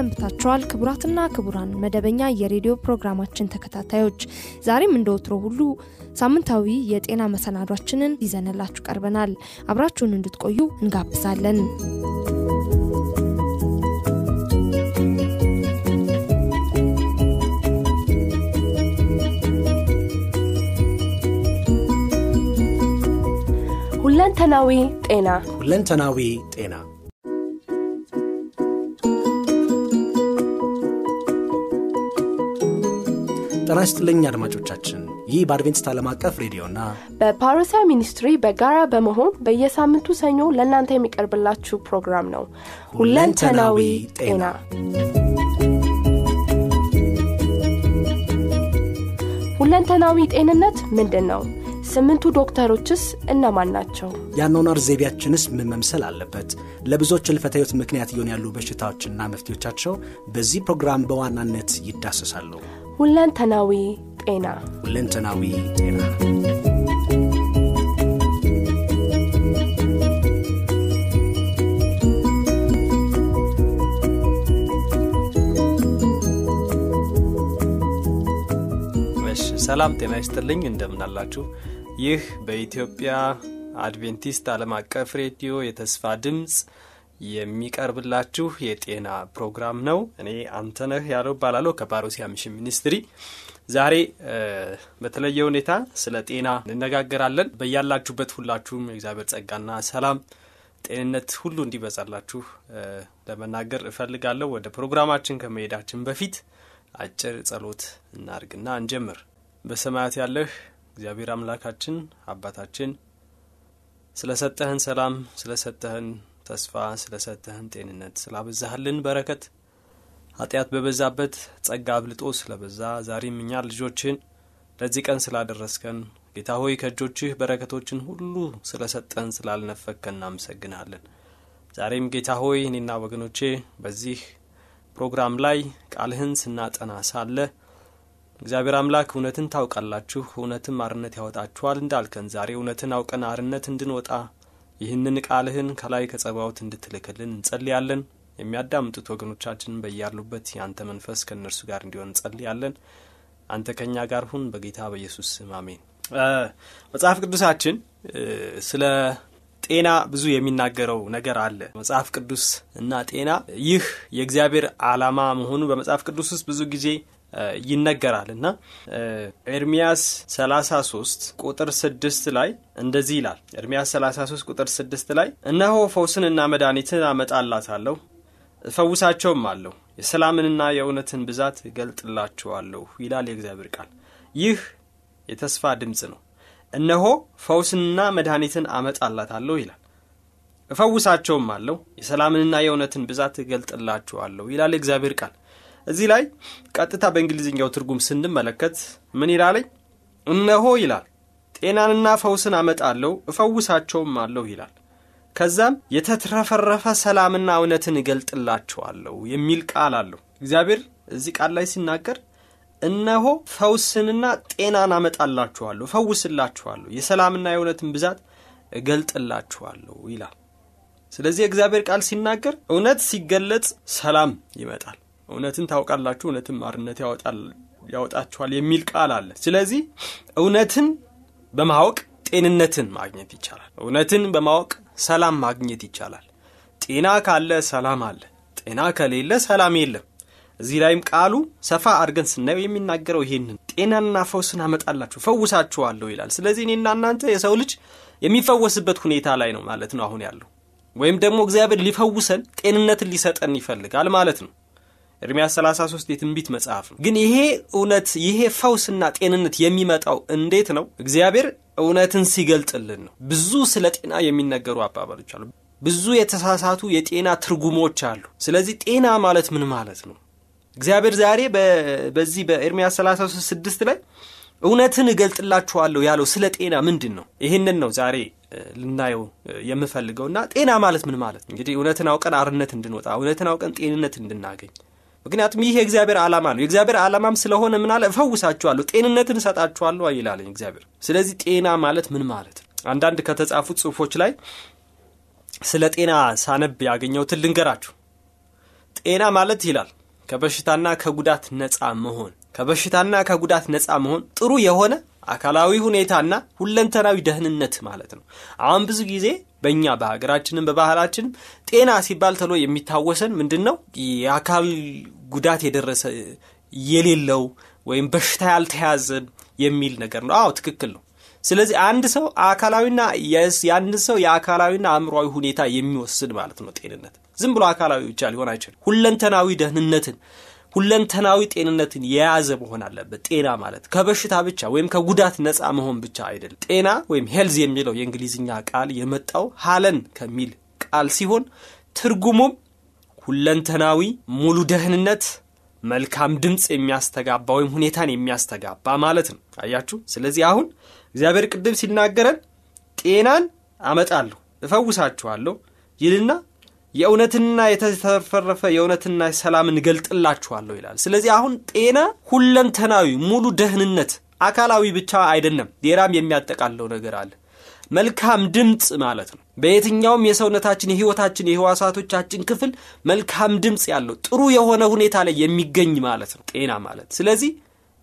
ሰንብታችኋል? ክቡራትና ክቡራን መደበኛ የሬዲዮ ፕሮግራማችን ተከታታዮች ዛሬም እንደ ወትሮ ሁሉ ሳምንታዊ የጤና መሰናዷችንን ይዘንላችሁ ቀርበናል። አብራችሁን እንድትቆዩ እንጋብዛለን። ሁለንተናዊ ጤና ሁለንተናዊ ጤና ጤና ይስጥልኝ አድማጮቻችን። ይህ በአድቬንቲስት ዓለም አቀፍ ሬዲዮና በፓሮሲያ ሚኒስትሪ በጋራ በመሆን በየሳምንቱ ሰኞ ለእናንተ የሚቀርብላችሁ ፕሮግራም ነው። ሁለንተናዊ ጤና። ሁለንተናዊ ጤንነት ምንድን ነው ስምንቱ ዶክተሮችስ እነማን ናቸው? የአኗኗር ዘይቤያችንስ ምን መምሰል አለበት? ለብዙዎች ሕይወት ምክንያት እየሆኑ ያሉ በሽታዎችና መፍትሄዎቻቸው በዚህ ፕሮግራም በዋናነት ይዳሰሳሉ ሁለንተናዊ ጤና። ሁለንተናዊ ጤና። እሺ ሰላም ጤና ይስጥልኝ። እንደምናላችሁ። ይህ በኢትዮጵያ አድቬንቲስት ዓለም አቀፍ ሬዲዮ የተስፋ ድምፅ የሚቀርብላችሁ የጤና ፕሮግራም ነው። እኔ አንተነህ ያለው ባላለው ከፓሮሲያ ሚሽን ሚኒስትሪ። ዛሬ በተለየ ሁኔታ ስለ ጤና እንነጋገራለን። በያላችሁበት ሁላችሁም የእግዚአብሔር ጸጋና ሰላም ጤንነት ሁሉ እንዲበዛላችሁ ለመናገር እፈልጋለሁ። ወደ ፕሮግራማችን ከመሄዳችን በፊት አጭር ጸሎት እናርግና እንጀምር። በሰማያት ያለህ እግዚአብሔር አምላካችን አባታችን ስለ ሰጠህን ሰላም ስለ ሰጠህን ተስፋ ስለ ሰጠህን ጤንነት ስላበዛህልን በረከት። ኃጢአት በበዛበት ጸጋ አብልጦ ስለበዛ ዛሬም እኛ ልጆችን ለዚህ ቀን ስላደረስከን ጌታ ሆይ ከእጆችህ በረከቶችን ሁሉ ስለ ሰጠህን ስላልነፈከን እናመሰግንሃለን። ዛሬም ጌታ ሆይ እኔና ወገኖቼ በዚህ ፕሮግራም ላይ ቃልህን ስናጠና ሳለ እግዚአብሔር አምላክ እውነትን ታውቃላችሁ እውነትም አርነት ያወጣችኋል እንዳልከን ዛሬ እውነትን አውቀን አርነት እንድንወጣ ይህንን ቃልህን ከላይ ከጸባዖት እንድትልክልን እንጸልያለን። የሚያዳምጡት ወገኖቻችን በያሉበት የአንተ መንፈስ ከእነርሱ ጋር እንዲሆን እንጸልያለን። አንተ ከእኛ ጋር ሁን በጌታ በኢየሱስ ስም አሜን። መጽሐፍ ቅዱሳችን ስለ ጤና ብዙ የሚናገረው ነገር አለ። መጽሐፍ ቅዱስ እና ጤና ይህ የእግዚአብሔር አላማ መሆኑ በመጽሐፍ ቅዱስ ውስጥ ብዙ ጊዜ ይነገራል እና ኤርሚያስ 33 ቁጥር 6 ላይ እንደዚህ ይላል። ኤርሚያስ 33 ቁጥር 6 ላይ እነሆ ፈውስንና መድኃኒትን አመጣላታለሁ እፈውሳቸውም አለሁ የሰላምንና የእውነትን ብዛት እገልጥላችኋለሁ ይላል የእግዚአብሔር ቃል። ይህ የተስፋ ድምፅ ነው። እነሆ ፈውስንና መድኃኒትን አመጣላታለሁ ይላል። እፈውሳቸውም አለሁ የሰላምንና የእውነትን ብዛት እገልጥላችኋለሁ ይላል የእግዚአብሔር ቃል እዚህ ላይ ቀጥታ በእንግሊዝኛው ትርጉም ስንመለከት ምን ይላለኝ እነሆ ይላል። ጤናንና ፈውስን አመጣለሁ እፈውሳቸውም አለሁ ይላል። ከዛም የተትረፈረፈ ሰላምና እውነትን እገልጥላችኋለሁ የሚል ቃል አለው። እግዚአብሔር እዚህ ቃል ላይ ሲናገር እነሆ ፈውስንና ጤናን አመጣላችኋለሁ እፈውስላችኋለሁ የሰላምና የእውነትን ብዛት እገልጥላችኋለሁ ይላል። ስለዚህ እግዚአብሔር ቃል ሲናገር እውነት ሲገለጽ ሰላም ይመጣል እውነትን ታውቃላችሁ እውነትን ማርነት ያወጣችኋል የሚል ቃል አለ። ስለዚህ እውነትን በማወቅ ጤንነትን ማግኘት ይቻላል። እውነትን በማወቅ ሰላም ማግኘት ይቻላል። ጤና ካለ ሰላም አለ ጤና ከሌለ ሰላም የለም። እዚህ ላይም ቃሉ ሰፋ አድርገን ስናየው የሚናገረው ይሄንን ጤናና ፈውስን አመጣላችሁ ፈውሳችኋለሁ ይላል። ስለዚህ እኔና እናንተ የሰው ልጅ የሚፈወስበት ሁኔታ ላይ ነው ማለት ነው አሁን ያለው። ወይም ደግሞ እግዚአብሔር ሊፈውሰን ጤንነትን ሊሰጠን ይፈልጋል ማለት ነው። ኤርምያስ 33 የትንቢት መጽሐፍ ነው። ግን ይሄ እውነት ይሄ ፈውስና ጤንነት የሚመጣው እንዴት ነው? እግዚአብሔር እውነትን ሲገልጥልን ነው። ብዙ ስለ ጤና የሚነገሩ አባባሎች አሉ። ብዙ የተሳሳቱ የጤና ትርጉሞች አሉ። ስለዚህ ጤና ማለት ምን ማለት ነው? እግዚአብሔር ዛሬ በዚህ በኤርምያስ 33 ላይ እውነትን እገልጥላችኋለሁ ያለው ስለ ጤና ምንድን ነው? ይህንን ነው ዛሬ ልናየው የምፈልገው እና ጤና ማለት ምን ማለት እንግዲህ እውነትን አውቀን አርነት እንድንወጣ እውነትን አውቀን ጤንነት እንድናገኝ ምክንያቱም ይህ የእግዚአብሔር ዓላማ ነው። የእግዚአብሔር ዓላማም ስለሆነ ምን አለ? እፈውሳችኋለሁ፣ ጤንነትን እሰጣችኋለሁ ይላለኝ እግዚአብሔር። ስለዚህ ጤና ማለት ምን ማለት ነው? አንዳንድ ከተጻፉት ጽሑፎች ላይ ስለ ጤና ሳነብ ያገኘሁትን ልንገራችሁ። ጤና ማለት ይላል ከበሽታና ከጉዳት ነፃ መሆን ከበሽታና ከጉዳት ነፃ መሆን ጥሩ የሆነ አካላዊ ሁኔታና ሁለንተናዊ ደህንነት ማለት ነው። አሁን ብዙ ጊዜ በእኛ በሀገራችንም በባህላችንም ጤና ሲባል ተሎ የሚታወሰን ምንድን ነው? የአካል ጉዳት የደረሰ የሌለው ወይም በሽታ ያልተያዘ የሚል ነገር ነው። አዎ ትክክል ነው። ስለዚህ አንድ ሰው አካላዊና የአንድ ሰው የአካላዊና አእምሯዊ ሁኔታ የሚወስድ ማለት ነው ጤንነት። ዝም ብሎ አካላዊ ብቻ ሊሆን አይችልም። ሁለንተናዊ ደህንነትን ሁለንተናዊ ጤንነትን የያዘ መሆን አለበት። ጤና ማለት ከበሽታ ብቻ ወይም ከጉዳት ነፃ መሆን ብቻ አይደለም። ጤና ወይም health የሚለው የእንግሊዝኛ ቃል የመጣው ሀለን ከሚል ቃል ሲሆን ትርጉሙም ሁለንተናዊ ሙሉ ደህንነት፣ መልካም ድምፅ የሚያስተጋባ ወይም ሁኔታን የሚያስተጋባ ማለት ነው። አያችሁ። ስለዚህ አሁን እግዚአብሔር ቅድም ሲናገረን ጤናን አመጣለሁ እፈውሳችኋለሁ ይልና የእውነትና የተፈረፈ የእውነትና ሰላምን እገልጥላችኋለሁ ይላል። ስለዚህ አሁን ጤና ሁለንተናዊ ሙሉ ደህንነት አካላዊ ብቻ አይደለም፣ ሌላም የሚያጠቃለው ነገር አለ። መልካም ድምፅ ማለት ነው። በየትኛውም የሰውነታችን የህይወታችን የህዋሳቶቻችን ክፍል መልካም ድምፅ ያለው ጥሩ የሆነ ሁኔታ ላይ የሚገኝ ማለት ነው ጤና ማለት። ስለዚህ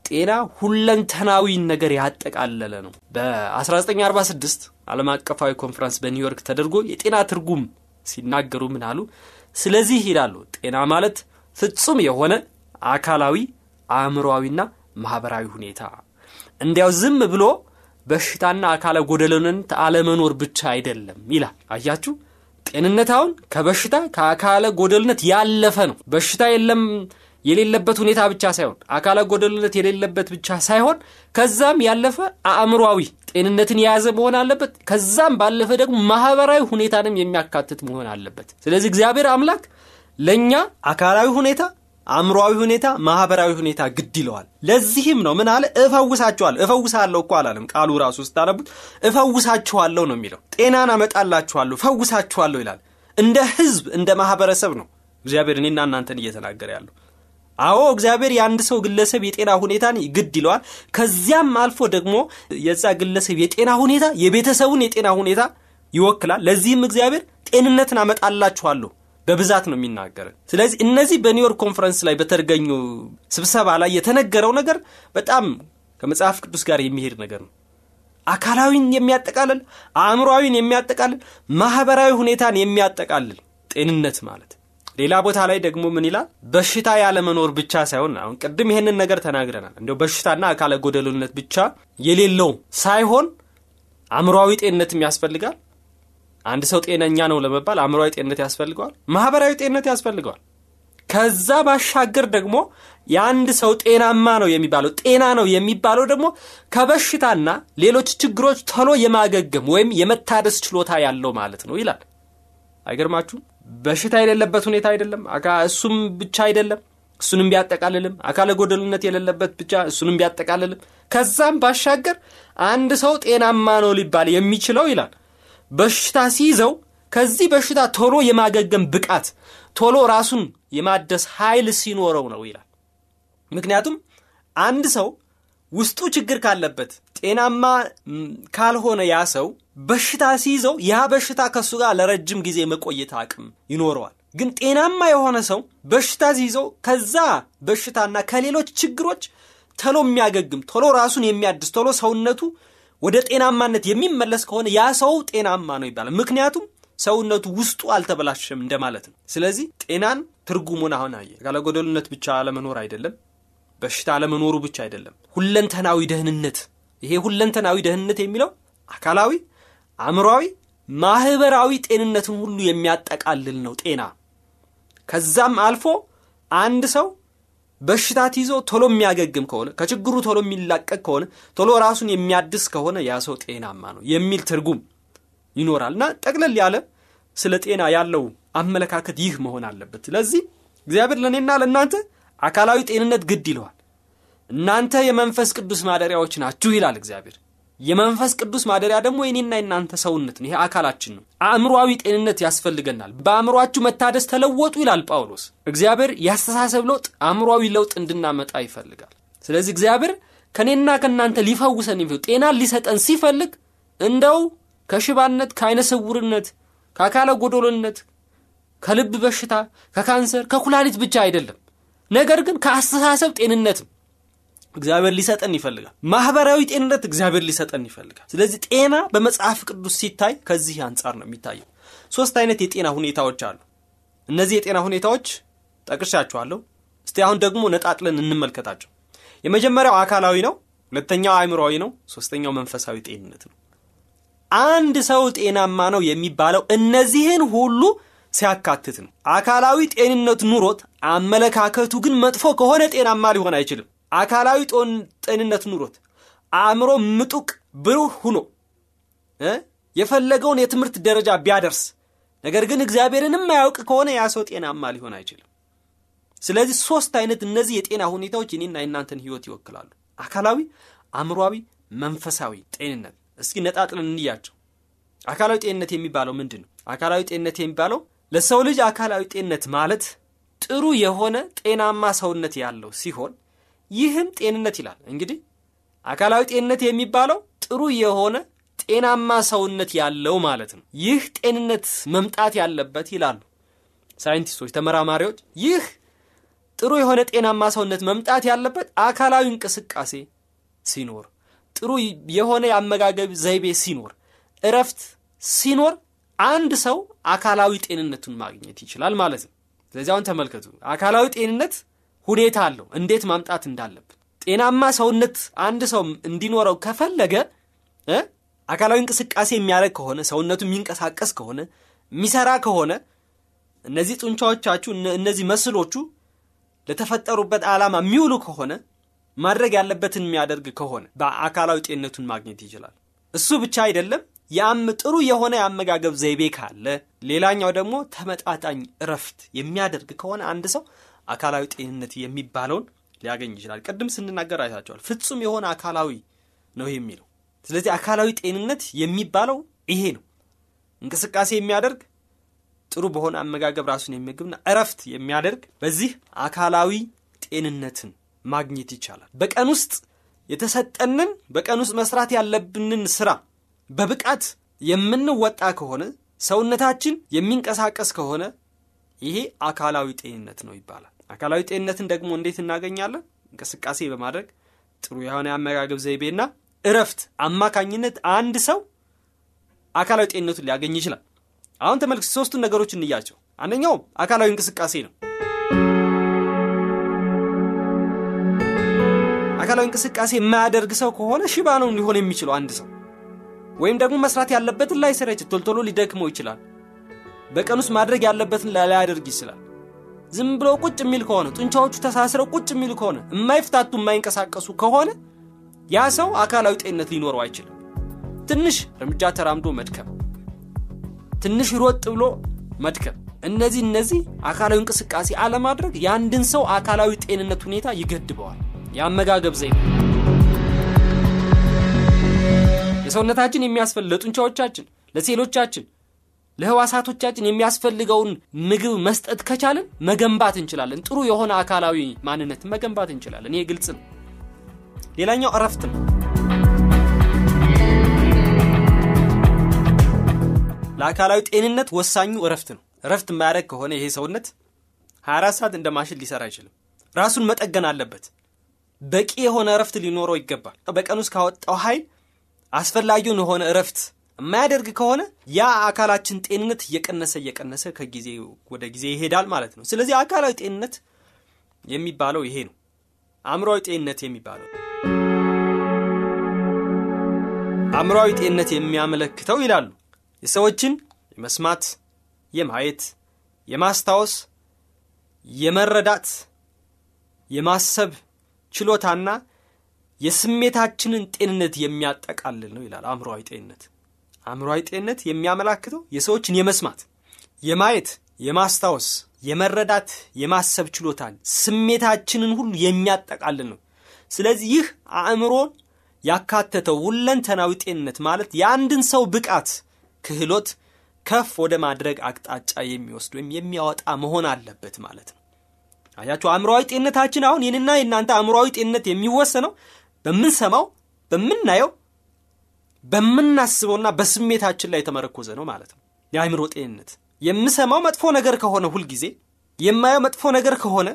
ጤና ሁለንተናዊ ነገር ያጠቃለለ ነው። በ1946 ዓለም አቀፋዊ ኮንፈረንስ በኒውዮርክ ተደርጎ የጤና ትርጉም ሲናገሩ ምን አሉ? ስለዚህ ይላሉ ጤና ማለት ፍጹም የሆነ አካላዊ አእምሮዊና ማህበራዊ ሁኔታ እንዲያው ዝም ብሎ በሽታና አካለ ጎደሎነት አለመኖር ብቻ አይደለም ይላል። አያችሁ ጤንነት አሁን ከበሽታ ከአካለ ጎደልነት ያለፈ ነው። በሽታ የለም የሌለበት ሁኔታ ብቻ ሳይሆን አካለ ጎደልነት የሌለበት ብቻ ሳይሆን ከዛም ያለፈ አእምሯዊ ጤንነትን የያዘ መሆን አለበት። ከዛም ባለፈ ደግሞ ማህበራዊ ሁኔታንም የሚያካትት መሆን አለበት። ስለዚህ እግዚአብሔር አምላክ ለእኛ አካላዊ ሁኔታ፣ አእምሯዊ ሁኔታ፣ ማህበራዊ ሁኔታ ግድ ይለዋል። ለዚህም ነው ምን አለ? እፈውሳችኋለሁ። እፈውሳለሁ እኮ አላለም። ቃሉ ራሱ ስታነቡት እፈውሳችኋለሁ ነው የሚለው። ጤናን አመጣላችኋለሁ፣ እፈውሳችኋለሁ ይላል። እንደ ህዝብ እንደ ማህበረሰብ ነው እግዚአብሔር እኔና እናንተን እየተናገረ ያለው። አዎ እግዚአብሔር የአንድ ሰው ግለሰብ የጤና ሁኔታን ግድ ይለዋል። ከዚያም አልፎ ደግሞ የዛ ግለሰብ የጤና ሁኔታ የቤተሰቡን የጤና ሁኔታ ይወክላል። ለዚህም እግዚአብሔር ጤንነትን አመጣላችኋለሁ በብዛት ነው የሚናገረን። ስለዚህ እነዚህ በኒውዮርክ ኮንፈረንስ ላይ በተገኙ ስብሰባ ላይ የተነገረው ነገር በጣም ከመጽሐፍ ቅዱስ ጋር የሚሄድ ነገር ነው። አካላዊን የሚያጠቃልል፣ አእምሯዊን የሚያጠቃልል፣ ማህበራዊ ሁኔታን የሚያጠቃልል ጤንነት ማለት ሌላ ቦታ ላይ ደግሞ ምን ይላል? በሽታ ያለመኖር ብቻ ሳይሆን አሁን ቅድም ይሄንን ነገር ተናግረናል። እንዲያው በሽታና አካለ ጎደሎነት ብቻ የሌለው ሳይሆን አእምሯዊ ጤንነትም ያስፈልጋል። አንድ ሰው ጤነኛ ነው ለመባል አእምሯዊ ጤንነት ያስፈልገዋል፣ ማህበራዊ ጤንነት ያስፈልገዋል። ከዛ ባሻገር ደግሞ የአንድ ሰው ጤናማ ነው የሚባለው ጤና ነው የሚባለው ደግሞ ከበሽታና ሌሎች ችግሮች ቶሎ የማገገም ወይም የመታደስ ችሎታ ያለው ማለት ነው ይላል። አይገርማችሁም? በሽታ የሌለበት ሁኔታ አይደለም። እሱም ብቻ አይደለም፣ እሱንም ቢያጠቃልልም አካለ ጎደልነት የሌለበት ብቻ እሱንም ቢያጠቃልልም ከዛም ባሻገር አንድ ሰው ጤናማ ነው ሊባል የሚችለው ይላል በሽታ ሲይዘው ከዚህ በሽታ ቶሎ የማገገም ብቃት፣ ቶሎ ራሱን የማደስ ኃይል ሲኖረው ነው ይላል። ምክንያቱም አንድ ሰው ውስጡ ችግር ካለበት ጤናማ ካልሆነ ያ ሰው በሽታ ሲይዘው ያ በሽታ ከእሱ ጋር ለረጅም ጊዜ መቆየት አቅም ይኖረዋል። ግን ጤናማ የሆነ ሰው በሽታ ሲይዘው ከዛ በሽታና ከሌሎች ችግሮች ቶሎ የሚያገግም ቶሎ ራሱን የሚያድስ ቶሎ ሰውነቱ ወደ ጤናማነት የሚመለስ ከሆነ ያ ሰው ጤናማ ነው ይባላል። ምክንያቱም ሰውነቱ ውስጡ አልተበላሸም እንደማለት ነው። ስለዚህ ጤናን ትርጉሙን አሁን አየ አካለ ጎደሉነት ብቻ አለመኖር አይደለም፣ በሽታ አለመኖሩ ብቻ አይደለም፣ ሁለንተናዊ ደህንነት። ይሄ ሁለንተናዊ ደህንነት የሚለው አካላዊ፣ አእምሯዊ፣ ማህበራዊ ጤንነትን ሁሉ የሚያጠቃልል ነው ጤና። ከዛም አልፎ አንድ ሰው በሽታ ይዞ ቶሎ የሚያገግም ከሆነ ከችግሩ ቶሎ የሚላቀቅ ከሆነ ቶሎ ራሱን የሚያድስ ከሆነ ያ ሰው ጤናማ ነው የሚል ትርጉም ይኖራል እና ጠቅለል ያለ ስለ ጤና ያለው አመለካከት ይህ መሆን አለበት። ስለዚህ እግዚአብሔር ለእኔና ለእናንተ አካላዊ ጤንነት ግድ ይለዋል። እናንተ የመንፈስ ቅዱስ ማደሪያዎች ናችሁ ይላል እግዚአብሔር። የመንፈስ ቅዱስ ማደሪያ ደግሞ የኔና የናንተ ሰውነት ነው። ይሄ አካላችን ነው። አእምሯዊ ጤንነት ያስፈልገናል። በአእምሯችሁ መታደስ ተለወጡ ይላል ጳውሎስ። እግዚአብሔር ያስተሳሰብ ለውጥ፣ አእምሯዊ ለውጥ እንድናመጣ ይፈልጋል። ስለዚህ እግዚአብሔር ከእኔና ከእናንተ ሊፈውሰን ይፈልግ ጤናን ሊሰጠን ሲፈልግ እንደው ከሽባነት፣ ከአይነ ስውርነት፣ ከአካለ ጎዶሎነት፣ ከልብ በሽታ፣ ከካንሰር፣ ከኩላሊት ብቻ አይደለም። ነገር ግን ከአስተሳሰብ ጤንነትም እግዚአብሔር ሊሰጠን ይፈልጋል። ማህበራዊ ጤንነት እግዚአብሔር ሊሰጠን ይፈልጋል። ስለዚህ ጤና በመጽሐፍ ቅዱስ ሲታይ ከዚህ አንጻር ነው የሚታየው። ሶስት አይነት የጤና ሁኔታዎች አሉ። እነዚህ የጤና ሁኔታዎች ጠቅሻቸዋለሁ። እስቲ አሁን ደግሞ ነጣጥለን እንመልከታቸው። የመጀመሪያው አካላዊ ነው። ሁለተኛው አእምሯዊ ነው። ሶስተኛው መንፈሳዊ ጤንነት ነው። አንድ ሰው ጤናማ ነው የሚባለው እነዚህን ሁሉ ሲያካትት ነው። አካላዊ ጤንነት ኑሮት አመለካከቱ ግን መጥፎ ከሆነ ጤናማ ሊሆን አይችልም። አካላዊ ጤንነት ኑሮት አእምሮ ምጡቅ ብሩህ ሁኖ የፈለገውን የትምህርት ደረጃ ቢያደርስ ነገር ግን እግዚአብሔርን የማያውቅ ከሆነ ያ ሰው ጤናማ ሊሆን አይችልም። ስለዚህ ሶስት አይነት እነዚህ የጤና ሁኔታዎች የኔና የናንተን ህይወት ይወክላሉ። አካላዊ፣ አእምሯዊ፣ መንፈሳዊ ጤንነት። እስኪ ነጣጥለን እንያቸው። አካላዊ ጤንነት የሚባለው ምንድን ነው? አካላዊ ጤንነት የሚባለው ለሰው ልጅ አካላዊ ጤንነት ማለት ጥሩ የሆነ ጤናማ ሰውነት ያለው ሲሆን ይህም ጤንነት ይላል። እንግዲህ አካላዊ ጤንነት የሚባለው ጥሩ የሆነ ጤናማ ሰውነት ያለው ማለት ነው። ይህ ጤንነት መምጣት ያለበት ይላሉ ሳይንቲስቶች፣ ተመራማሪዎች። ይህ ጥሩ የሆነ ጤናማ ሰውነት መምጣት ያለበት አካላዊ እንቅስቃሴ ሲኖር፣ ጥሩ የሆነ የአመጋገብ ዘይቤ ሲኖር፣ እረፍት ሲኖር አንድ ሰው አካላዊ ጤንነቱን ማግኘት ይችላል ማለት ነው። ስለዚህ አሁን ተመልከቱ፣ አካላዊ ጤንነት ሁኔታ አለው፣ እንዴት ማምጣት እንዳለብን። ጤናማ ሰውነት አንድ ሰው እንዲኖረው ከፈለገ አካላዊ እንቅስቃሴ የሚያደርግ ከሆነ ሰውነቱ የሚንቀሳቀስ ከሆነ የሚሰራ ከሆነ እነዚህ ጡንቻዎቻችሁ እነዚህ መስሎቹ ለተፈጠሩበት ዓላማ የሚውሉ ከሆነ ማድረግ ያለበትን የሚያደርግ ከሆነ በአካላዊ ጤንነቱን ማግኘት ይችላል። እሱ ብቻ አይደለም፣ ያም ጥሩ የሆነ የአመጋገብ ዘይቤ ካለ፣ ሌላኛው ደግሞ ተመጣጣኝ እረፍት የሚያደርግ ከሆነ አንድ ሰው አካላዊ ጤንነት የሚባለውን ሊያገኝ ይችላል። ቅድም ስንናገር አይታቸዋል። ፍጹም የሆነ አካላዊ ነው የሚለው። ስለዚህ አካላዊ ጤንነት የሚባለው ይሄ ነው። እንቅስቃሴ የሚያደርግ ጥሩ በሆነ አመጋገብ ራሱን የሚመግብና እረፍት የሚያደርግ በዚህ አካላዊ ጤንነትን ማግኘት ይቻላል። በቀን ውስጥ የተሰጠንን በቀን ውስጥ መስራት ያለብንን ስራ በብቃት የምንወጣ ከሆነ ሰውነታችን የሚንቀሳቀስ ከሆነ ይሄ አካላዊ ጤንነት ነው ይባላል። አካላዊ ጤንነትን ደግሞ እንዴት እናገኛለን? እንቅስቃሴ በማድረግ ጥሩ የሆነ የአመጋገብ ዘይቤና እረፍት አማካኝነት አንድ ሰው አካላዊ ጤንነቱን ሊያገኝ ይችላል። አሁን ተመልክ ሶስቱን ነገሮች እንያቸው። አንደኛው አካላዊ እንቅስቃሴ ነው። አካላዊ እንቅስቃሴ የማያደርግ ሰው ከሆነ ሽባ ነው ሊሆን የሚችለው አንድ ሰው ወይም ደግሞ መስራት ያለበትን ላይሰራ ይችላል። ቶሎ ቶሎ ሊደክመው ይችላል። በቀን ውስጥ ማድረግ ያለበትን ላያደርግ ይችላል። ዝም ብሎ ቁጭ የሚል ከሆነ ጡንቻዎቹ ተሳስረው ቁጭ የሚሉ ከሆነ የማይፍታቱ የማይንቀሳቀሱ ከሆነ ያ ሰው አካላዊ ጤንነት ሊኖረው አይችልም። ትንሽ እርምጃ ተራምዶ መድከም፣ ትንሽ ሮጥ ብሎ መድከም፣ እነዚህ እነዚህ አካላዊ እንቅስቃሴ አለማድረግ የአንድን ሰው አካላዊ ጤንነት ሁኔታ ይገድበዋል። የአመጋገብ ዘይቤ ለሰውነታችን የሚያስፈልግ ለጡንቻዎቻችን፣ ለሴሎቻችን ለህዋሳቶቻችን የሚያስፈልገውን ምግብ መስጠት ከቻልን መገንባት እንችላለን። ጥሩ የሆነ አካላዊ ማንነትን መገንባት እንችላለን። ይሄ ግልጽ ነው። ሌላኛው እረፍት ነው። ለአካላዊ ጤንነት ወሳኙ እረፍት ነው። እረፍት የማያደርግ ከሆነ ይሄ ሰውነት 24 ሰዓት እንደ ማሽን ሊሰራ አይችልም። ራሱን መጠገን አለበት። በቂ የሆነ እረፍት ሊኖረው ይገባል። በቀን ውስጥ ካወጣው ኃይል አስፈላጊውን የሆነ እረፍት የማያደርግ ከሆነ ያ አካላችን ጤንነት እየቀነሰ እየቀነሰ ከጊዜ ወደ ጊዜ ይሄዳል ማለት ነው። ስለዚህ አካላዊ ጤንነት የሚባለው ይሄ ነው። አእምሯዊ ጤንነት የሚባለው አእምሯዊ ጤንነት የሚያመለክተው ይላሉ የሰዎችን የመስማት፣ የማየት፣ የማስታወስ፣ የመረዳት፣ የማሰብ ችሎታና የስሜታችንን ጤንነት የሚያጠቃልል ነው ይላል አእምሮዊ ጤንነት። አእምሮዊ ጤንነት የሚያመላክተው የሰዎችን የመስማት፣ የማየት፣ የማስታወስ፣ የመረዳት፣ የማሰብ ችሎታን ስሜታችንን ሁሉ የሚያጠቃልል ነው። ስለዚህ ይህ አእምሮን ያካተተው ሁለንተናዊ ጤንነት ማለት የአንድን ሰው ብቃት፣ ክህሎት ከፍ ወደ ማድረግ አቅጣጫ የሚወስድ ወይም የሚያወጣ መሆን አለበት ማለት ነው። አያችሁ፣ አእምሮዊ ጤንነታችን አሁን ይህንና የእናንተ አእምሮዊ ጤንነት የሚወሰነው በምንሰማው፣ በምናየው፣ በምናስበውና በስሜታችን ላይ የተመረኮዘ ነው ማለት ነው። የአእምሮ ጤንነት የምሰማው መጥፎ ነገር ከሆነ ሁልጊዜ የማየው መጥፎ ነገር ከሆነ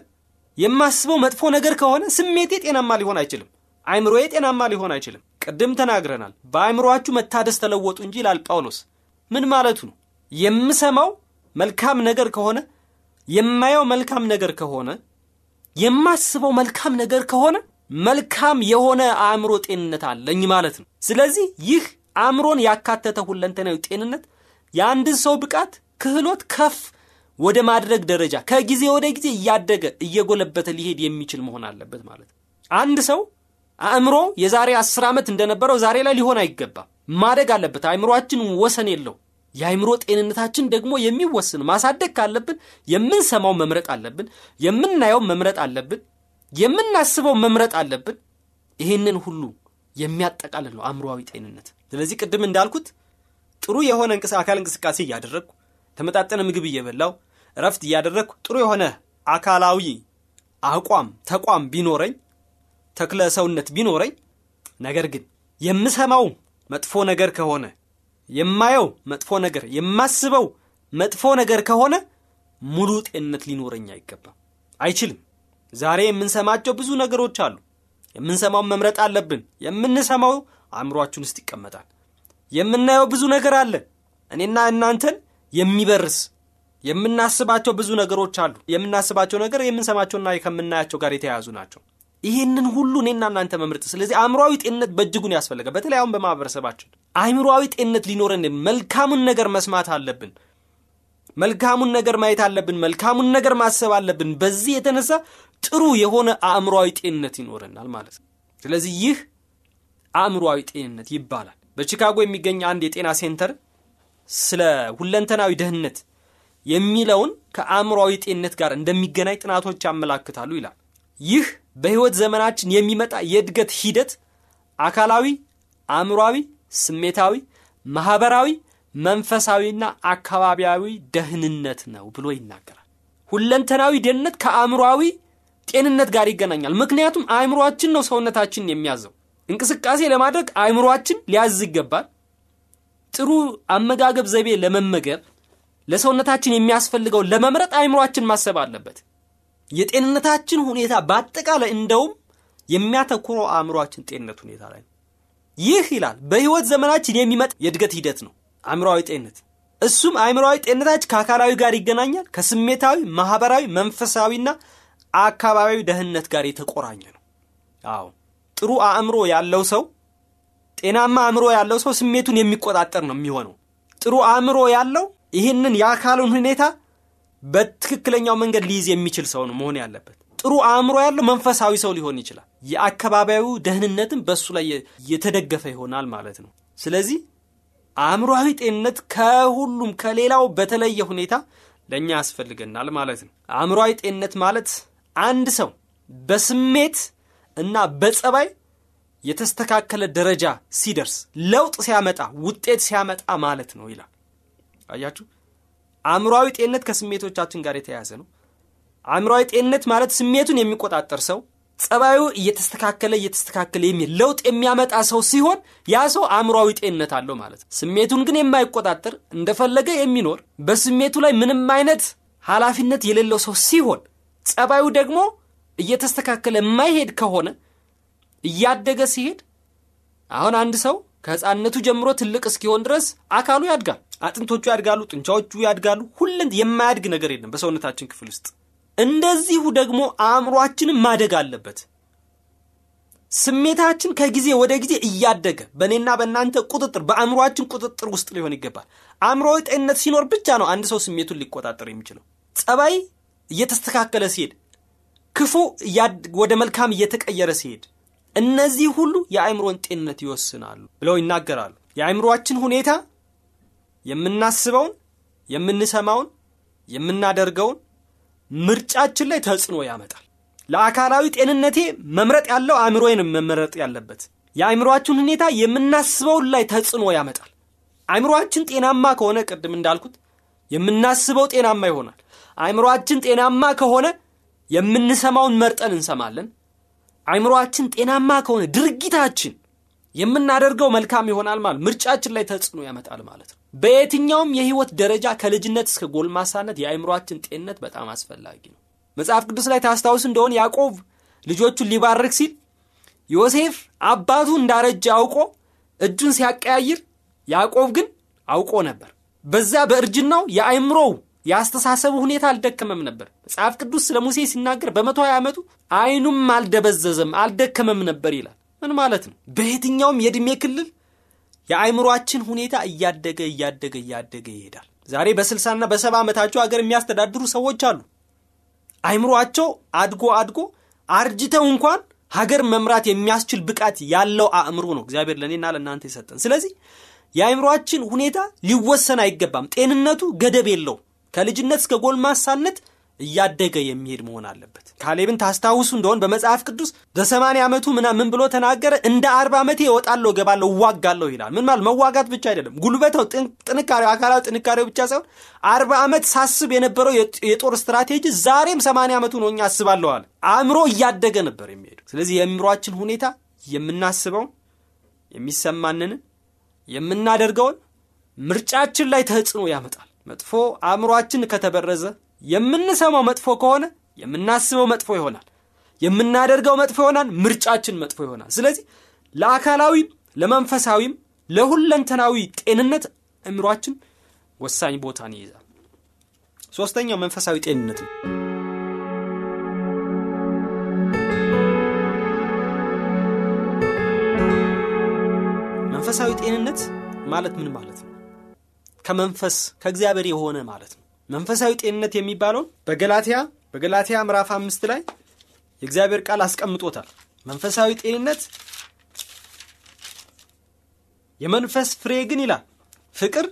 የማስበው መጥፎ ነገር ከሆነ ስሜቴ ጤናማ ሊሆን አይችልም። አእምሮዬ ጤናማ ሊሆን አይችልም። ቅድም ተናግረናል። በአእምሮአችሁ መታደስ ተለወጡ እንጂ ይላል ጳውሎስ። ምን ማለቱ ነው? የምሰማው መልካም ነገር ከሆነ የማየው መልካም ነገር ከሆነ የማስበው መልካም ነገር ከሆነ መልካም የሆነ አእምሮ ጤንነት አለኝ ማለት ነው። ስለዚህ ይህ አእምሮን ያካተተ ሁለንተናዊ ጤንነት የአንድን ሰው ብቃት፣ ክህሎት ከፍ ወደ ማድረግ ደረጃ ከጊዜ ወደ ጊዜ እያደገ እየጎለበተ ሊሄድ የሚችል መሆን አለበት ማለት ነው። አንድ ሰው አእምሮ የዛሬ አስር ዓመት እንደነበረው ዛሬ ላይ ሊሆን አይገባም። ማደግ አለበት። አእምሮአችን ወሰን የለው። የአእምሮ ጤንነታችን ደግሞ የሚወስን ማሳደግ ካለብን የምንሰማው መምረጥ አለብን። የምናየው መምረጥ አለብን። የምናስበው መምረጥ አለብን። ይህንን ሁሉ የሚያጠቃልል ነው አእምሮዊ ጤንነት። ስለዚህ ቅድም እንዳልኩት ጥሩ የሆነ አካል እንቅስቃሴ እያደረግኩ ተመጣጠነ ምግብ እየበላው እረፍት እያደረግኩ ጥሩ የሆነ አካላዊ አቋም ተቋም ቢኖረኝ ተክለ ሰውነት ቢኖረኝ ነገር ግን የምሰማው መጥፎ ነገር ከሆነ የማየው መጥፎ ነገር የማስበው መጥፎ ነገር ከሆነ ሙሉ ጤንነት ሊኖረኝ አይገባም፣ አይችልም። ዛሬ የምንሰማቸው ብዙ ነገሮች አሉ። የምንሰማው መምረጥ አለብን። የምንሰማው አእምሯችን ውስጥ ይቀመጣል። የምናየው ብዙ ነገር አለ። እኔና እናንተን የሚበርስ የምናስባቸው ብዙ ነገሮች አሉ። የምናስባቸው ነገር የምንሰማቸውና ከምናያቸው ጋር የተያያዙ ናቸው። ይህንን ሁሉ እኔና እናንተ መምረጥ። ስለዚህ አእምሯዊ ጤንነት በእጅጉን ያስፈልጋል። በተለይ አሁን በማህበረሰባችን አእምሯዊ ጤንነት ሊኖረን መልካሙን ነገር መስማት አለብን። መልካሙን ነገር ማየት አለብን። መልካሙን ነገር ማሰብ አለብን። በዚህ የተነሳ ጥሩ የሆነ አእምሯዊ ጤንነት ይኖረናል ማለት ነው። ስለዚህ ይህ አእምሯዊ ጤንነት ይባላል። በቺካጎ የሚገኝ አንድ የጤና ሴንተር ስለ ሁለንተናዊ ደህንነት የሚለውን ከአእምሯዊ ጤንነት ጋር እንደሚገናኝ ጥናቶች ያመላክታሉ ይላል። ይህ በሕይወት ዘመናችን የሚመጣ የእድገት ሂደት አካላዊ፣ አእምሯዊ፣ ስሜታዊ፣ ማኅበራዊ፣ መንፈሳዊና አካባቢያዊ ደህንነት ነው ብሎ ይናገራል። ሁለንተናዊ ደህንነት ከአእምሯዊ ጤንነት ጋር ይገናኛል። ምክንያቱም አእምሯችን ነው ሰውነታችንን የሚያዘው። እንቅስቃሴ ለማድረግ አእምሯችን ሊያዝ ይገባል። ጥሩ አመጋገብ ዘይቤ ለመመገብ ለሰውነታችን የሚያስፈልገው ለመምረጥ አእምሯችን ማሰብ አለበት። የጤንነታችን ሁኔታ በአጠቃላይ እንደውም የሚያተኩረው አእምሯችን ጤንነት ሁኔታ ላይ ነው። ይህ ይላል በሕይወት ዘመናችን የሚመጣ የእድገት ሂደት ነው አእምሯዊ ጤንነት። እሱም አእምሯዊ ጤንነታችን ከአካላዊ ጋር ይገናኛል። ከስሜታዊ፣ ማህበራዊ፣ መንፈሳዊና አካባቢያዊ ደህንነት ጋር የተቆራኘ ነው። አዎ ጥሩ አእምሮ ያለው ሰው ጤናማ አእምሮ ያለው ሰው ስሜቱን የሚቆጣጠር ነው የሚሆነው። ጥሩ አእምሮ ያለው ይህንን የአካሉን ሁኔታ በትክክለኛው መንገድ ሊይዝ የሚችል ሰው ነው መሆን ያለበት። ጥሩ አእምሮ ያለው መንፈሳዊ ሰው ሊሆን ይችላል። የአካባቢያዊ ደህንነትም በእሱ ላይ የተደገፈ ይሆናል ማለት ነው። ስለዚህ አእምሯዊ ጤንነት ከሁሉም ከሌላው በተለየ ሁኔታ ለእኛ ያስፈልገናል ማለት ነው። አእምሯዊ ጤንነት ማለት አንድ ሰው በስሜት እና በጸባይ የተስተካከለ ደረጃ ሲደርስ ለውጥ ሲያመጣ ውጤት ሲያመጣ ማለት ነው ይላል። አያችሁ፣ አእምሯዊ ጤንነት ከስሜቶቻችን ጋር የተያያዘ ነው። አእምሯዊ ጤንነት ማለት ስሜቱን የሚቆጣጠር ሰው ጸባዩ እየተስተካከለ እየተስተካከለ የሚል ለውጥ የሚያመጣ ሰው ሲሆን ያ ሰው አእምሯዊ ጤንነት አለው ማለት ነው። ስሜቱን ግን የማይቆጣጠር እንደፈለገ የሚኖር በስሜቱ ላይ ምንም አይነት ኃላፊነት የሌለው ሰው ሲሆን ጸባዩ ደግሞ እየተስተካከለ የማይሄድ ከሆነ እያደገ ሲሄድ አሁን አንድ ሰው ከሕፃንነቱ ጀምሮ ትልቅ እስኪሆን ድረስ አካሉ ያድጋል፣ አጥንቶቹ ያድጋሉ፣ ጡንቻዎቹ ያድጋሉ። ሁሉን የማያድግ ነገር የለም በሰውነታችን ክፍል ውስጥ። እንደዚሁ ደግሞ አእምሯችንም ማደግ አለበት። ስሜታችን ከጊዜ ወደ ጊዜ እያደገ በእኔና በእናንተ ቁጥጥር በአእምሯችን ቁጥጥር ውስጥ ሊሆን ይገባል። አእምሮዊ ጤንነት ሲኖር ብቻ ነው አንድ ሰው ስሜቱን ሊቆጣጠር የሚችለው። ጸባይ እየተስተካከለ ሲሄድ፣ ክፉ ወደ መልካም እየተቀየረ ሲሄድ፣ እነዚህ ሁሉ የአእምሮን ጤንነት ይወስናሉ ብለው ይናገራሉ። የአእምሮአችን ሁኔታ የምናስበውን፣ የምንሰማውን፣ የምናደርገውን ምርጫችን ላይ ተጽዕኖ ያመጣል። ለአካላዊ ጤንነቴ መምረጥ ያለው አእምሮዬን መመረጥ ያለበት የአእምሮአችን ሁኔታ የምናስበውን ላይ ተጽዕኖ ያመጣል። አእምሮአችን ጤናማ ከሆነ ቅድም እንዳልኩት የምናስበው ጤናማ ይሆናል። አእምሮአችን ጤናማ ከሆነ የምንሰማውን መርጠን እንሰማለን። አእምሮአችን ጤናማ ከሆነ ድርጊታችን የምናደርገው መልካም ይሆናል ማለት ምርጫችን ላይ ተጽዕኖ ያመጣል ማለት ነው። በየትኛውም የህይወት ደረጃ ከልጅነት እስከ ጎልማሳነት የአእምሮአችን ጤንነት በጣም አስፈላጊ ነው። መጽሐፍ ቅዱስ ላይ ታስታውስ እንደሆን ያዕቆብ ልጆቹን ሊባርክ ሲል ዮሴፍ አባቱ እንዳረጀ አውቆ እጁን ሲያቀያይር፣ ያዕቆብ ግን አውቆ ነበር። በዛ በእርጅናው የአእምሮው የአስተሳሰቡ ሁኔታ አልደከመም ነበር። መጽሐፍ ቅዱስ ስለ ሙሴ ሲናገር በመቶ ሀያ ዓመቱ አይኑም አልደበዘዘም አልደከመም ነበር ይላል። ምን ማለት ነው? በየትኛውም የዕድሜ ክልል የአእምሯችን ሁኔታ እያደገ እያደገ እያደገ ይሄዳል። ዛሬ በስልሳና በሰባ ዓመታቸው ሀገር የሚያስተዳድሩ ሰዎች አሉ። አእምሯቸው አድጎ አድጎ አርጅተው እንኳን ሀገር መምራት የሚያስችል ብቃት ያለው አእምሮ ነው እግዚአብሔር ለእኔና ለእናንተ የሰጠን። ስለዚህ የአእምሯችን ሁኔታ ሊወሰን አይገባም። ጤንነቱ ገደብ የለው። ከልጅነት እስከ ጎልማሳነት እያደገ የሚሄድ መሆን አለበት። ካሌብን ታስታውሱ እንደሆን በመጽሐፍ ቅዱስ በሰማንያ ዓመቱ ምና ምን ብሎ ተናገረ? እንደ አርባ ዓመቴ እወጣለሁ፣ እገባለሁ፣ እዋጋለሁ ይላል። ምን ማለት መዋጋት ብቻ አይደለም፣ ጉልበተው ጥንካሬው፣ አካላዊ ጥንካሬው ብቻ ሳይሆን አርባ ዓመት ሳስብ የነበረው የጦር ስትራቴጂ ዛሬም ሰማንያ ዓመቱ ነው እኛ አስባለሁ አእምሮ እያደገ ነበር የሚሄደው። ስለዚህ የአእምሯችን ሁኔታ የምናስበውን የሚሰማንን የምናደርገውን ምርጫችን ላይ ተጽዕኖ ያመጣል። መጥፎ አእምሯችን ከተበረዘ የምንሰማው መጥፎ ከሆነ የምናስበው መጥፎ ይሆናል። የምናደርገው መጥፎ ይሆናል። ምርጫችን መጥፎ ይሆናል። ስለዚህ ለአካላዊም ለመንፈሳዊም ለሁለንተናዊ ጤንነት አእምሯችን ወሳኝ ቦታን ይይዛል። ሶስተኛው መንፈሳዊ ጤንነት ነው። መንፈሳዊ ጤንነት ማለት ምን ማለት ነው? ከመንፈስ ከእግዚአብሔር የሆነ ማለት ነው። መንፈሳዊ ጤንነት የሚባለውን በገላትያ በገላትያ ምዕራፍ አምስት ላይ የእግዚአብሔር ቃል አስቀምጦታል። መንፈሳዊ ጤንነት የመንፈስ ፍሬ ግን ይላል ፍቅር፣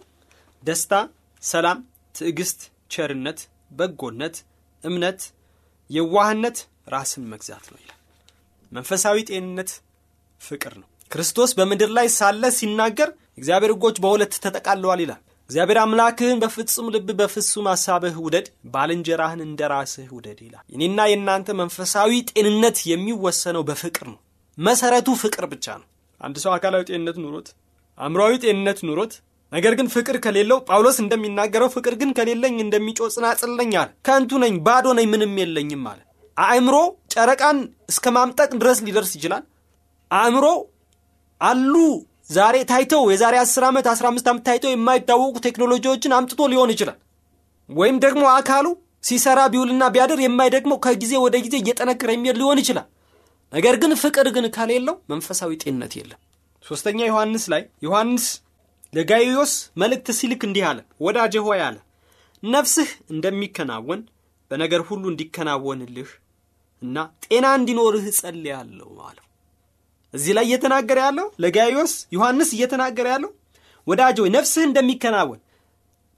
ደስታ፣ ሰላም፣ ትዕግስት፣ ቸርነት፣ በጎነት፣ እምነት፣ የዋህነት፣ ራስን መግዛት ነው ይላል። መንፈሳዊ ጤንነት ፍቅር ነው። ክርስቶስ በምድር ላይ ሳለ ሲናገር እግዚአብሔር ሕጎች በሁለት ተጠቃለዋል ይላል። እግዚአብሔር አምላክህን በፍጹም ልብ በፍጹም ሐሳብህ ውደድ፣ ባልንጀራህን እንደ ራስህ ውደድ ይላል። የኔና የእናንተ መንፈሳዊ ጤንነት የሚወሰነው በፍቅር ነው። መሰረቱ ፍቅር ብቻ ነው። አንድ ሰው አካላዊ ጤንነት ኑሮት አእምሯዊ ጤንነት ኑሮት ነገር ግን ፍቅር ከሌለው ጳውሎስ እንደሚናገረው ፍቅር ግን ከሌለኝ ነኝ አለ። ከንቱ ነኝ፣ ባዶ ነኝ፣ ምንም የለኝም አለ። አእምሮ ጨረቃን እስከ ማምጠቅ ድረስ ሊደርስ ይችላል። አእምሮ አሉ ዛሬ ታይተው የዛሬ 10 ዓመት 15 ዓመት ታይተው የማይታወቁ ቴክኖሎጂዎችን አምጥቶ ሊሆን ይችላል። ወይም ደግሞ አካሉ ሲሰራ ቢውልና ቢያድር የማይደግመው ከጊዜ ወደ ጊዜ እየጠነከረ የሚሄድ ሊሆን ይችላል። ነገር ግን ፍቅር ግን ከሌለው መንፈሳዊ ጤንነት የለም። ሶስተኛ ዮሐንስ ላይ ዮሐንስ ለጋይዮስ መልእክት ሲልክ እንዲህ አለ፣ ወዳጄ ሆይ አለ ነፍስህ እንደሚከናወን በነገር ሁሉ እንዲከናወንልህ እና ጤና እንዲኖርህ ጸልያለሁ አለው። እዚህ ላይ እየተናገረ ያለው ለጋይዮስ ዮሐንስ እየተናገረ ያለው ወዳጅ ሆይ ነፍስህ እንደሚከናወን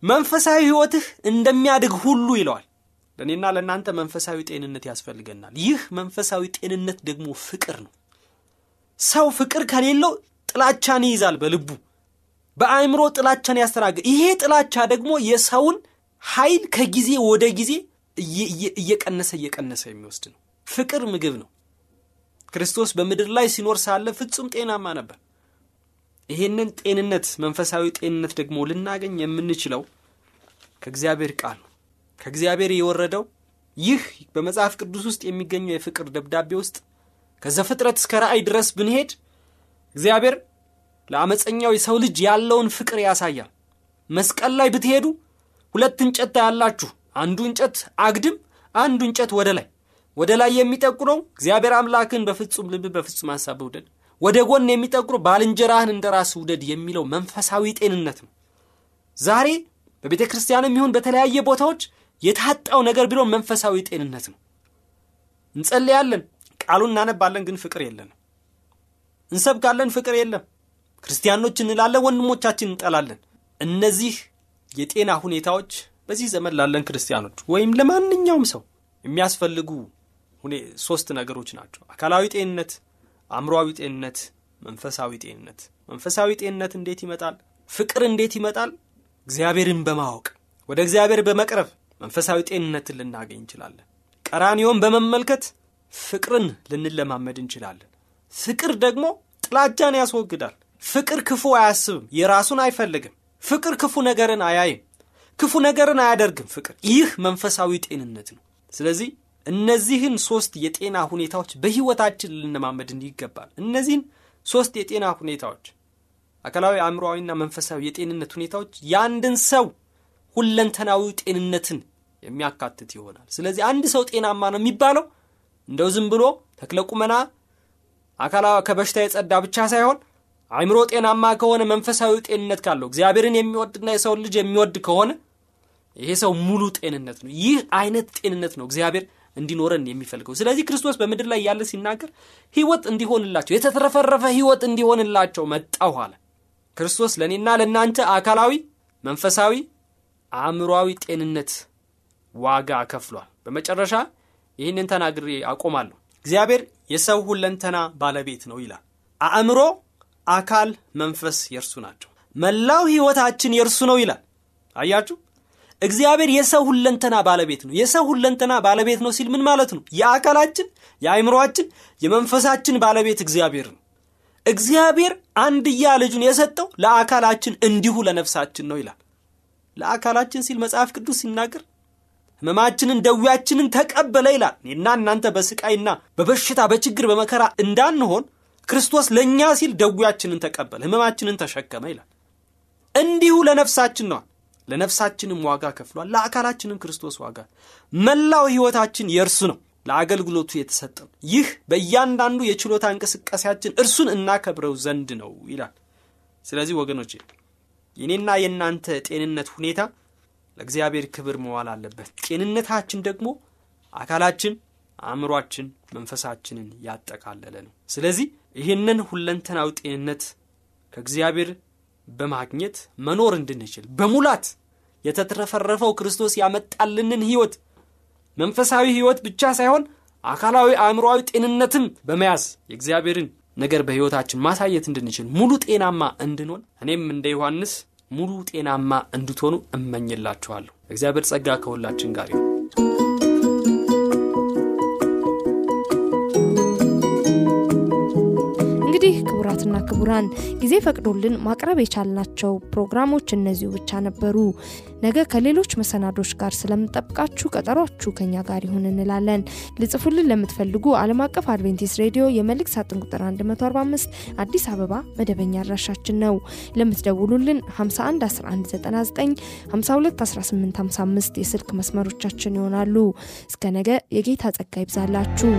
መንፈሳዊ ሕይወትህ እንደሚያድግ ሁሉ ይለዋል። ለእኔና ለእናንተ መንፈሳዊ ጤንነት ያስፈልገናል። ይህ መንፈሳዊ ጤንነት ደግሞ ፍቅር ነው። ሰው ፍቅር ከሌለው ጥላቻን ይይዛል በልቡ በአእምሮ ጥላቻን ያስተናግድ። ይሄ ጥላቻ ደግሞ የሰውን ኃይል ከጊዜ ወደ ጊዜ እየቀነሰ እየቀነሰ የሚወስድ ነው። ፍቅር ምግብ ነው። ክርስቶስ በምድር ላይ ሲኖር ሳለ ፍጹም ጤናማ ነበር። ይሄንን ጤንነት መንፈሳዊ ጤንነት ደግሞ ልናገኝ የምንችለው ከእግዚአብሔር ቃል ነው። ከእግዚአብሔር የወረደው ይህ በመጽሐፍ ቅዱስ ውስጥ የሚገኘው የፍቅር ደብዳቤ ውስጥ ከዘፍጥረት እስከ ራእይ ድረስ ብንሄድ እግዚአብሔር ለአመፀኛው የሰው ልጅ ያለውን ፍቅር ያሳያል። መስቀል ላይ ብትሄዱ ሁለት እንጨት ታያላችሁ። አንዱ እንጨት አግድም፣ አንዱ እንጨት ወደ ላይ። ወደ ላይ የሚጠቁረው እግዚአብሔር አምላክን በፍጹም ልብ በፍጹም ሀሳብ ውደድ፣ ወደ ጎን የሚጠቁረው ባልንጀራህን እንደ ራስ ውደድ የሚለው መንፈሳዊ ጤንነት ነው። ዛሬ በቤተ ክርስቲያንም ይሁን በተለያየ ቦታዎች የታጣው ነገር ቢሆን መንፈሳዊ ጤንነት ነው። እንጸልያለን፣ ቃሉን እናነባለን፣ ግን ፍቅር የለንም። እንሰብካለን፣ ፍቅር የለም። ክርስቲያኖች እንላለን፣ ወንድሞቻችን እንጠላለን። እነዚህ የጤና ሁኔታዎች በዚህ ዘመን ላለን ክርስቲያኖች ወይም ለማንኛውም ሰው የሚያስፈልጉ ሶስት ነገሮች ናቸው። አካላዊ ጤንነት፣ አእምሯዊ ጤንነት፣ መንፈሳዊ ጤንነት። መንፈሳዊ ጤንነት እንዴት ይመጣል? ፍቅር እንዴት ይመጣል? እግዚአብሔርን በማወቅ ወደ እግዚአብሔር በመቅረብ መንፈሳዊ ጤንነትን ልናገኝ እንችላለን። ቀራኒዮን በመመልከት ፍቅርን ልንለማመድ እንችላለን። ፍቅር ደግሞ ጥላቻን ያስወግዳል። ፍቅር ክፉ አያስብም፣ የራሱን አይፈልግም። ፍቅር ክፉ ነገርን አያይም፣ ክፉ ነገርን አያደርግም። ፍቅር ይህ መንፈሳዊ ጤንነት ነው። ስለዚህ እነዚህን ሶስት የጤና ሁኔታዎች በሕይወታችን ልንለማመድ ይገባል። እነዚህን ሶስት የጤና ሁኔታዎች አካላዊ፣ አእምሮዊና መንፈሳዊ የጤንነት ሁኔታዎች የአንድን ሰው ሁለንተናዊ ጤንነትን የሚያካትት ይሆናል። ስለዚህ አንድ ሰው ጤናማ ነው የሚባለው እንደው ዝም ብሎ ተክለ ቁመና አካላ ከበሽታ የጸዳ ብቻ ሳይሆን አእምሮ ጤናማ ከሆነ መንፈሳዊ ጤንነት ካለው እግዚአብሔርን የሚወድና የሰው ልጅ የሚወድ ከሆነ ይሄ ሰው ሙሉ ጤንነት ነው። ይህ አይነት ጤንነት ነው እግዚአብሔር እንዲኖረን የሚፈልገው። ስለዚህ ክርስቶስ በምድር ላይ ያለ ሲናገር ሕይወት እንዲሆንላቸው የተትረፈረፈ ሕይወት እንዲሆንላቸው መጣሁ አለ። ክርስቶስ ለእኔና ለእናንተ አካላዊ፣ መንፈሳዊ፣ አእምሯዊ ጤንነት ዋጋ ከፍሏል። በመጨረሻ ይህንን ተናግሬ አቆማለሁ። እግዚአብሔር የሰው ሁለንተና ባለቤት ነው ይላል። አእምሮ፣ አካል፣ መንፈስ የእርሱ ናቸው። መላው ሕይወታችን የእርሱ ነው ይላል። አያችሁ፣ እግዚአብሔር የሰው ሁለንተና ባለቤት ነው። የሰው ሁለንተና ባለቤት ነው ሲል ምን ማለት ነው? የአካላችን፣ የአእምሮአችን፣ የመንፈሳችን ባለቤት እግዚአብሔር ነው። እግዚአብሔር አንድያ ልጁን የሰጠው ለአካላችን እንዲሁ ለነፍሳችን ነው ይላል። ለአካላችን ሲል መጽሐፍ ቅዱስ ሲናገር ሕመማችንን ደዌያችንን ተቀበለ ይላል። እኔና እናንተ በስቃይና በበሽታ በችግር በመከራ እንዳንሆን ክርስቶስ ለእኛ ሲል ደዌያችንን ተቀበለ፣ ሕመማችንን ተሸከመ ይላል። እንዲሁ ለነፍሳችን ነዋል። ለነፍሳችንም ዋጋ ከፍሏል። ለአካላችንም ክርስቶስ ዋጋ መላው ሕይወታችን የእርሱ ነው፣ ለአገልግሎቱ የተሰጠው ይህ በእያንዳንዱ የችሎታ እንቅስቃሴያችን እርሱን እናከብረው ዘንድ ነው ይላል። ስለዚህ ወገኖች የእኔና የእናንተ ጤንነት ሁኔታ ለእግዚአብሔር ክብር መዋል አለበት። ጤንነታችን ደግሞ አካላችን፣ አእምሯችን፣ መንፈሳችንን ያጠቃለለ ነው። ስለዚህ ይህንን ሁለንተናዊ ጤንነት ከእግዚአብሔር በማግኘት መኖር እንድንችል በሙላት የተትረፈረፈው ክርስቶስ ያመጣልንን ሕይወት መንፈሳዊ ሕይወት ብቻ ሳይሆን አካላዊ አእምሮዊ ጤንነትም በመያዝ የእግዚአብሔርን ነገር በሕይወታችን ማሳየት እንድንችል ሙሉ ጤናማ እንድንሆን እኔም እንደ ዮሐንስ ሙሉ ጤናማ እንድትሆኑ እመኝላችኋለሁ። እግዚአብሔር ጸጋ ከሁላችን ጋር ይሁን። ክቡራን ጊዜ ፈቅዶልን ማቅረብ የቻልናቸው ፕሮግራሞች እነዚሁ ብቻ ነበሩ። ነገ ከሌሎች መሰናዶች ጋር ስለምንጠብቃችሁ ቀጠሯችሁ ከኛ ጋር ይሁን እንላለን። ልጽፉልን ለምትፈልጉ ዓለም አቀፍ አድቬንቲስት ሬዲዮ የመልእክት ሳጥን ቁጥር 145 አዲስ አበባ መደበኛ አድራሻችን ነው። ለምትደውሉልን 51 1199 52 1855 የስልክ መስመሮቻችን ይሆናሉ። እስከ ነገ የጌታ ጸጋ ይብዛላችሁ።